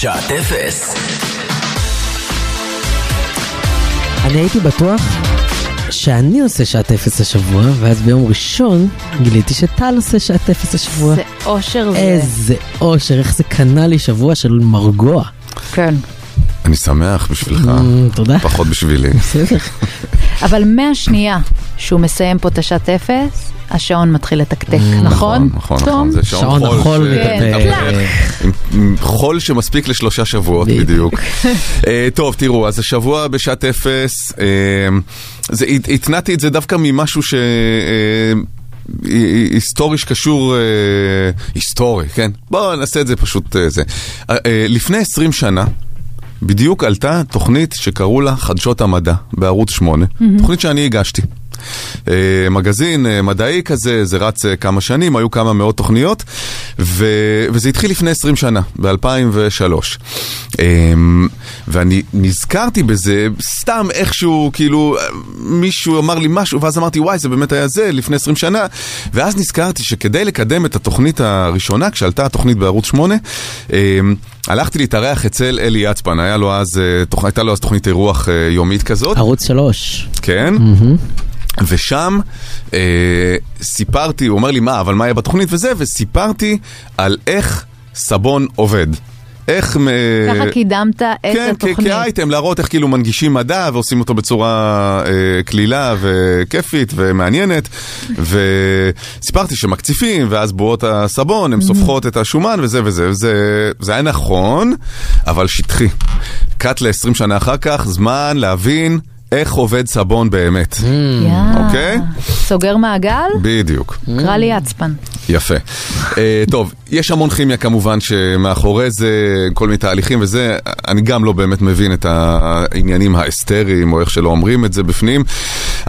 שעת אפס. אני הייתי בטוח שאני עושה שעת אפס השבוע, ואז ביום ראשון גיליתי שטל עושה שעת אפס השבוע. זה אושר זה. איזה אושר, איך זה קנה לי שבוע של מרגוע. כן. אני שמח בשבילך, Mm, תודה. פחות בשבילי. בסדר. אבל מהשנייה שהוא מסיים פה את השעת אפס, השעון מתחיל לתקתק, נכון? נכון, נכון, תום? זה שעון חול. כן. חול שמספיק לשלושה שבועות בדיוק. אה, טוב, תראו, אז השבוע בשעת אפס, אה, התנעתי את זה דווקא ממשהו ש... אה, היסטורי שקשור, אה, היסטורי, כן? בואו נעשה את זה פשוט אה, זה. אה, אה, לפני 20 שנה, בדיוק עלתה תוכנית שקראו לה חדשות המדע בערוץ 8, תוכנית שאני הגשתי. אה, מגזין אה, מדעי כזה, זה רץ אה, כמה שנים, היו כמה מאות תוכניות, ו... וזה התחיל לפני 20 שנה, ב-2003. ואני נזכרתי בזה סתם איכשהו, כאילו, מישהו אמר לי משהו, ואז אמרתי, וואי, זה באמת היה זה, לפני 20 שנה, ואז נזכרתי שכדי לקדם את התוכנית הראשונה, כשעלתה התוכנית בערוץ 8, אה, הלכתי להתארח אצל אלי יצפן, היה לו אז, הייתה לו אז תוכנית אירוח יומית כזאת. ערוץ שלוש. כן? ושם אה, סיפרתי, הוא אומר לי מה, אבל מה היה בתוכנית וזה, וסיפרתי על איך סבון עובד. איך... אה, ככה קידמת את כן, התוכנית. כאייטם, להראות איך כאילו מנגישים מדע ועושים אותו בצורה אה, קלילה וכיפית ומעניינת. וסיפרתי שמקציפים, ואז בועות הסבון, הן סופחות את השומן וזה וזה. וזה זה היה נכון, אבל שטחי. קאט ל-20 שנה אחר כך, זמן להבין איך עובד סבון באמת. יא. אוקיי? סוגר מעגל? בדיוק. קרא לי יצפן. יפה. Uh, טוב, יש המון כימיה כמובן שמאחורי זה, כל מיני תהליכים וזה, אני גם לא באמת מבין את העניינים האסתריים, או איך שלא אומרים את זה בפנים,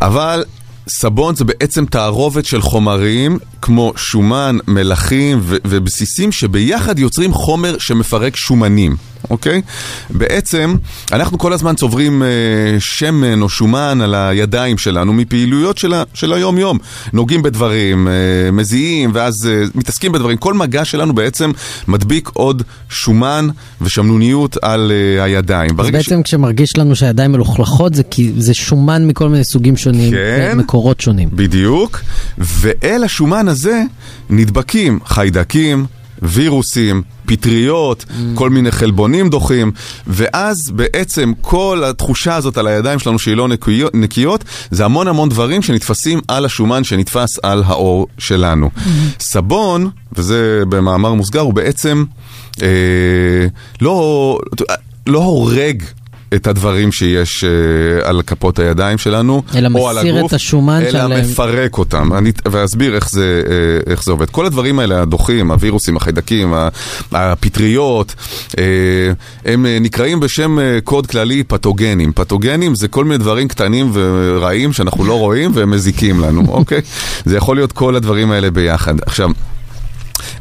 אבל... סבון זה בעצם תערובת של חומרים כמו שומן, מלחים ו- ובסיסים שביחד יוצרים חומר שמפרק שומנים, אוקיי? בעצם אנחנו כל הזמן צוברים אה, שמן או שומן על הידיים שלנו מפעילויות של, ה- של היום-יום. נוגעים בדברים, אה, מזיעים ואז אה, מתעסקים בדברים. כל מגע שלנו בעצם מדביק עוד שומן ושמנוניות על אה, הידיים. אז ברגע ש- בעצם כשמרגיש לנו שהידיים מלוכלכות זה זה שומן מכל מיני סוגים שונים, כן. מקורות שונים. בדיוק, ואל השומן הזה נדבקים חיידקים, וירוסים, פטריות, mm. כל מיני חלבונים דוחים, ואז בעצם כל התחושה הזאת על הידיים שלנו שהיא לא נקיות, נקיות, זה המון המון דברים שנתפסים על השומן שנתפס על העור שלנו. Mm. סבון, וזה במאמר מוסגר, הוא בעצם אה, לא, לא הורג. את הדברים שיש אה, על כפות הידיים שלנו, אלא או על מסיר הגוף, את השומן אלא שעליהם. מפרק אותם. אני, ואסביר איך זה, אה, איך זה עובד. כל הדברים האלה, הדוחים, הווירוסים, החיידקים, הפטריות, אה, הם אה, נקראים בשם אה, קוד כללי פתוגנים. פתוגנים זה כל מיני דברים קטנים ורעים שאנחנו לא רואים והם מזיקים לנו, אוקיי? זה יכול להיות כל הדברים האלה ביחד. עכשיו...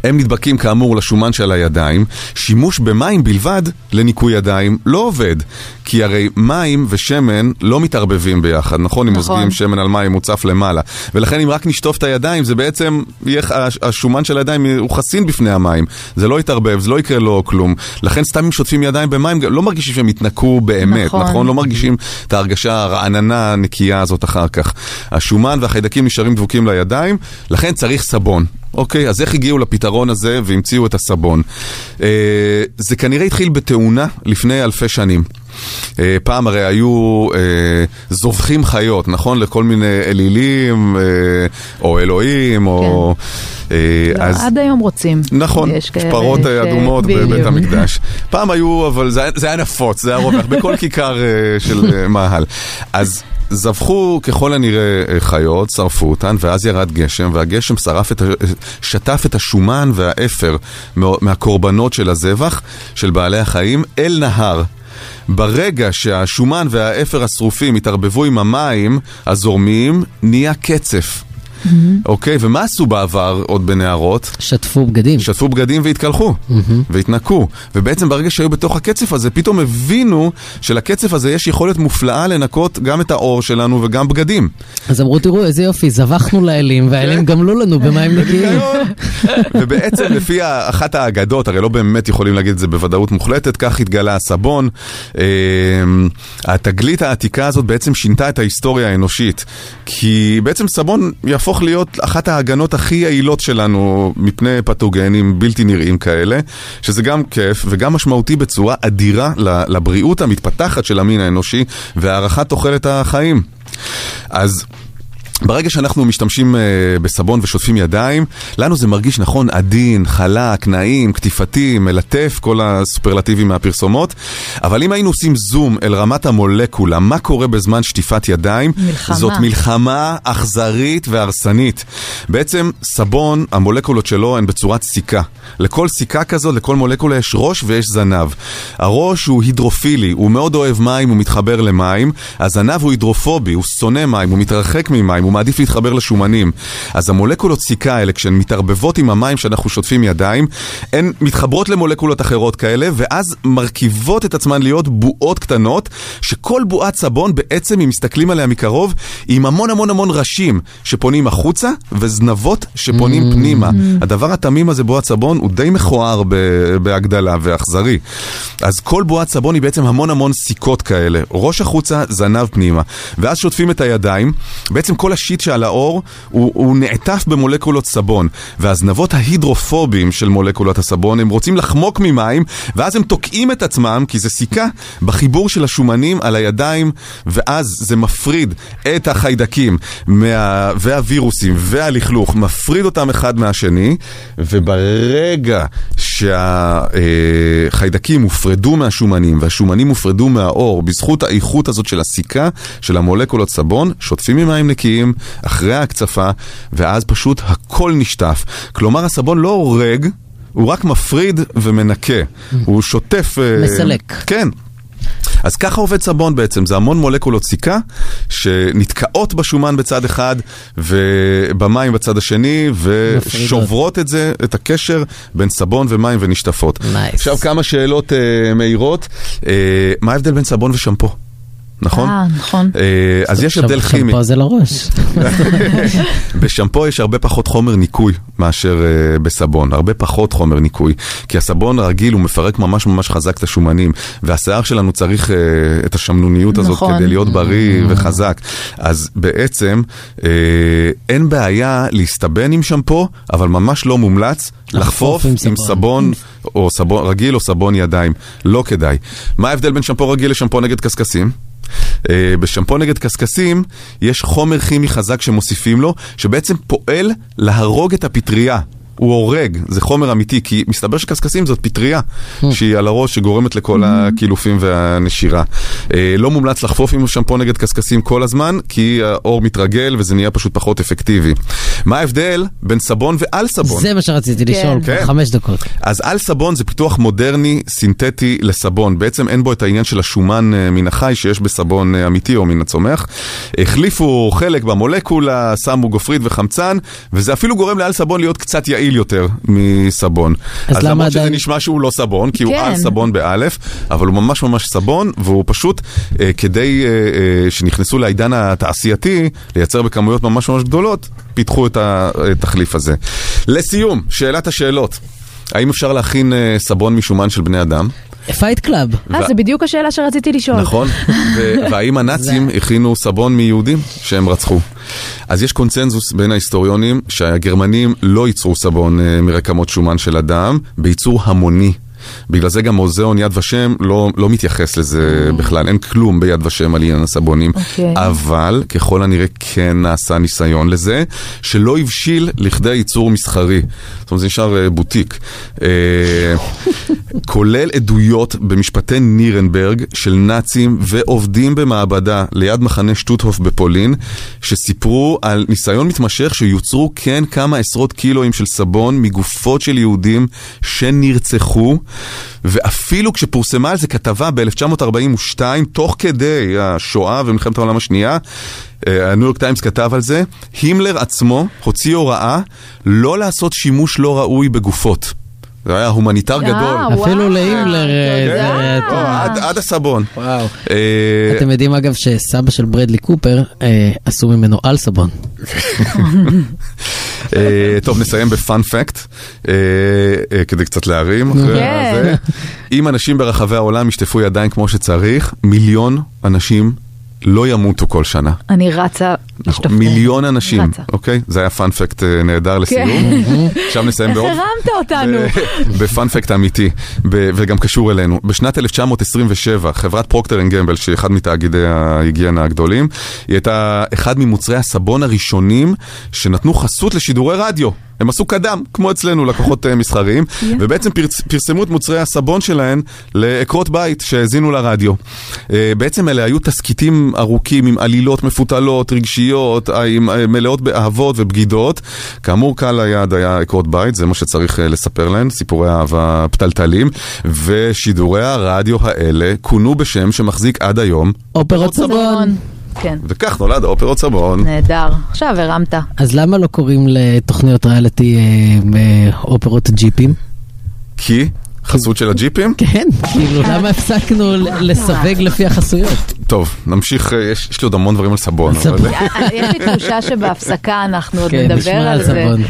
הם נדבקים כאמור לשומן של הידיים, שימוש במים בלבד לניקוי ידיים לא עובד, כי הרי מים ושמן לא מתערבבים ביחד, נכון? אם נכון. מוזגים שמן על מים מוצף למעלה, ולכן אם רק נשטוף את הידיים זה בעצם, יהיה, הש- השומן של הידיים הוא חסין בפני המים, זה לא יתערבב, זה לא יקרה לו כלום, לכן סתם אם שוטפים ידיים במים לא מרגישים שהם התנקו באמת. נכון? נכון? לא מרגישים את ההרגשה הרעננה הנקייה הזאת אחר כך. השומן והחיידקים נשארים דבוקים לידיים, לכן צריך סבון. אוקיי, אז איך הגיעו לפתרון הזה והמציאו את הסבון? אה, זה כנראה התחיל בתאונה לפני אלפי שנים. אה, פעם הרי היו אה, זובחים חיות, נכון? לכל מיני אלילים, אה, או אלוהים, או... אה, לא, אז... עד היום רוצים. נכון, יש פרות ש- אדומות בבית. המקדש. פעם היו, אבל זה זה היה נפוץ, זה היה רווח בכל כיכר אה, של אה, מאהל. אז זבחו ככל הנראה אה, חיות, שרפו אותן, ואז ירד גשם, והגשם שרף את, שטף את השומן והאפר מה- מהקורבנות של הזבח, של בעלי החיים, אל נהר. ברגע שהשומן והאפר השרופים התערבבו עם המים הזורמים, נהיה קצף. אוקיי, ומה עשו בעבר עוד בנהרות? שטפו בגדים. שטפו בגדים והתקלחו, והתנקו. ובעצם ברגע שהיו בתוך הקצף הזה, פתאום הבינו שלקצף הזה יש יכולת מופלאה לנקות גם את העור שלנו וגם בגדים. אז אמרו, תראו איזה יופי, זבחנו לאלים, והאלים גמלו לנו במים נקיים. ובעצם לפי אחת האגדות, הרי לא באמת יכולים להגיד את זה בוודאות מוחלטת, כך התגלה הסבון. אה, התגלית העתיקה הזאת בעצם שינתה את ההיסטוריה האנושית, כי בעצם סבון יהפוך להיות אחת ההגנות הכי יעילות שלנו מפני פתוגנים בלתי נראים כאלה, שזה גם כיף וגם משמעותי בצורה אדירה לבריאות המתפתחת של המין האנושי והארכת תוחלת החיים. אז ברגע שאנחנו משתמשים uh, בסבון ושוטפים ידיים, לנו זה מרגיש נכון, עדין, חלק, נעים, קטיפתי, מלטף, כל הסופרלטיבים מהפרסומות. אבל אם היינו עושים זום אל רמת המולקולה, מה קורה בזמן שטיפת ידיים? מלחמה. זאת מלחמה אכזרית והרסנית. בעצם סבון, המולקולות שלו הן בצורת סיכה. לכל סיכה כזאת, לכל מולקולה יש ראש ויש זנב. הראש הוא הידרופילי, הוא מאוד אוהב מים, הוא מתחבר למים. הזנב הוא הידרופובי, הוא שונא מים, הוא מתרחק ממים. הוא מעדיף להתחבר לשומנים. אז המולקולות סיכה האלה, כשהן מתערבבות עם המים שאנחנו שוטפים ידיים, הן מתחברות למולקולות אחרות כאלה, ואז מרכיבות את עצמן להיות בועות קטנות, שכל בועת סבון בעצם, אם מסתכלים עליה מקרוב, היא עם המון המון המון ראשים שפונים החוצה, וזנבות שפונים פנימה. הדבר התמים הזה, בועת סבון, הוא די מכוער ב- בהגדלה ואכזרי. אז כל בועת סבון היא בעצם המון המון סיכות כאלה. ראש החוצה, זנב פנימה. ואז שוטפים את הידיים, בעצם כל השיט שעל האור הוא, הוא נעטף במולקולות סבון, והזנבות ההידרופובים של מולקולות הסבון, הם רוצים לחמוק ממים, ואז הם תוקעים את עצמם, כי זה סיכה, בחיבור של השומנים על הידיים, ואז זה מפריד את החיידקים מה... והווירוסים והלכלוך, מפריד אותם אחד מהשני, וברגע שהחיידקים הופרדו מהשומנים, והשומנים הופרדו מהאור, בזכות האיכות הזאת של הסיכה, של המולקולות סבון, שוטפים ממים נקיים, אחרי ההקצפה, ואז פשוט הכל נשטף. כלומר, הסבון לא הורג, הוא רק מפריד ומנקה. הוא שוטף... אה, מסלק. כן. אז ככה עובד סבון בעצם, זה המון מולקולות סיכה שנתקעות בשומן בצד אחד ובמים בצד השני ושוברות את זה, את הקשר בין סבון ומים ונשטפות. Nice. עכשיו כמה שאלות uh, מהירות, uh, מה ההבדל בין סבון ושמפו? נכון? אה, נכון. אה, אז יש הבדל כימי. פה זה לראש. בשמפו יש הרבה פחות חומר ניקוי מאשר uh, בסבון, הרבה פחות חומר ניקוי. כי הסבון הרגיל הוא מפרק ממש ממש חזק את השומנים, והשיער שלנו צריך uh, את השמנוניות הזאת נכון. כדי להיות בריא וחזק. אז בעצם אין בעיה להסתבן עם שמפו, אבל ממש לא מומלץ לחפוף עם. סבון או סבון רגיל או סבון ידיים. לא כדאי. מה ההבדל בין שמפו רגיל לשמפו נגד קשקשים? Uh, בשמפו נגד קשקשים יש חומר כימי חזק שמוסיפים לו, שבעצם פועל להרוג את הפטריה. הוא הורג, זה חומר אמיתי, כי מסתבר שקשקשים זאת פטריה שהיא על הראש שגורמת לכל הקילופים והנשירה. אה, לא מומלץ לחפוף עם שמפו נגד קשקשים כל הזמן, כי האור מתרגל וזה נהיה פשוט פחות אפקטיבי. מה ההבדל בין סבון ועל סבון? זה מה שרציתי לשאול, כן. חמש דקות. אז על סבון זה פיתוח מודרני סינתטי לסבון. בעצם אין בו את העניין של השומן אה, מן החי שיש בסבון אה, אמיתי או מן הצומח. החליפו חלק במולקולה, שמו גופרית וחמצן, וזה אפילו גורם לעל סבון להיות קצת יעיל יותר מסבון. אז אז למה למרות שזה עדיין- נשמע שהוא לא סבון, כי הוא כן. על סבון באלף, אבל הוא ממש ממש סבון, והוא פשוט אה, כדי אה, אה, שנכנסו לעידן התעשייתי, לייצר בכמויות ממש ממש גדולות, פיתחו את התחליף הזה. לסיום, שאלת השאלות. האם אפשר להכין אה, סבון משומן של בני אדם? Fight Club. אה, זה בדיוק השאלה שרציתי לשאול. נכון, והאם הנאצים הכינו סבון מיהודים שהם רצחו? אז יש קונצנזוס בין ההיסטוריונים שהגרמנים לא ייצרו סבון אה, מרקמות שומן של אדם, בייצור המוני. בגלל זה גם מוזיאון יד ושם לא, לא מתייחס לזה בכלל, אין כלום ביד ושם על עניין הסבונים. אוקיי. אבל ככל הנראה כן נעשה ניסיון לזה, שלא הבשיל לכדי ייצור מסחרי. זאת אומרת, זה נשאר אה, בוטיק. אה, כולל עדויות במשפטי נירנברג של נאצים ועובדים במעבדה ליד מחנה שטוטהוף בפולין, שסיפרו על ניסיון מתמשך שיוצרו כן כמה עשרות קילואים של סבון מגופות של יהודים שנרצחו ואפילו כשפורסמה על זה כתבה ב-1942, תוך כדי השואה ומלחמת העולם השנייה, הניו יורק טיימס כתב על זה, הימלר עצמו הוציא הוראה לא לעשות שימוש לא ראוי בגופות. זה היה הומניטר אה, גדול. אפילו להימלר, אה, לא, עד- הסבון. אה, אתם יודעים אגב שסבא של ברדלי קופר עשו ממנו אלסבון. אה, טוב, נסיים ב fun fact, אה, אה, כדי קצת להרים. כן. אם אנשים ברחבי העולם ישטפו ידיים כמו שצריך, מיליון אנשים לא ימותו כל שנה. אני רצה. נכון, מיליון אנשים, רצה. אוקיי? זה היה fun fact נהדר לסיום. עכשיו נסיים איך בעוד... הרמת אותנו? ב fun fact אמיתי, וגם קשור אלינו. בשנת 1927, חברת פרוקטר אנד גמבל, שהיא אחד מתאגידי ההיגיינה הגדולים, היא הייתה אחד ממוצרי הסבון הראשונים שנתנו חסות לשידורי רדיו. הם עשו קדם, כמו אצלנו, לקוחות אה, מסחריים, ובעצם פרצ- פרסמו את מוצרי הסבון שלהם לעקרות בית שהאזינו לרדיו. אה, בעצם אלה היו תסכיתים ארוכים עם עלילות מפותלות, רגשיות, אה, עם, מלאות באהבות ובגידות. כאמור, קהל היעד היה עקרות בית, זה מה שצריך לספר להן, סיפורי אהבה פתלתלים, ושידורי הרדיו האלה כונו בשם שמחזיק עד היום, אופרות סבון. כן, וכך נולד האופרות סבון. נהדר. עכשיו הרמת. אז למה לא קוראים לתוכניות ריאליטי אה, אה, אופרות ג'יפים? כי חסות של הג'יפים? כן, כאילו למה הפסקנו לסווג לפי החסויות? טוב, נמשיך, אה, יש, יש לי עוד המון דברים על סבון. אבל- יש לי תחושה שבהפסקה אנחנו עוד כן, נדבר על על זה. סבון.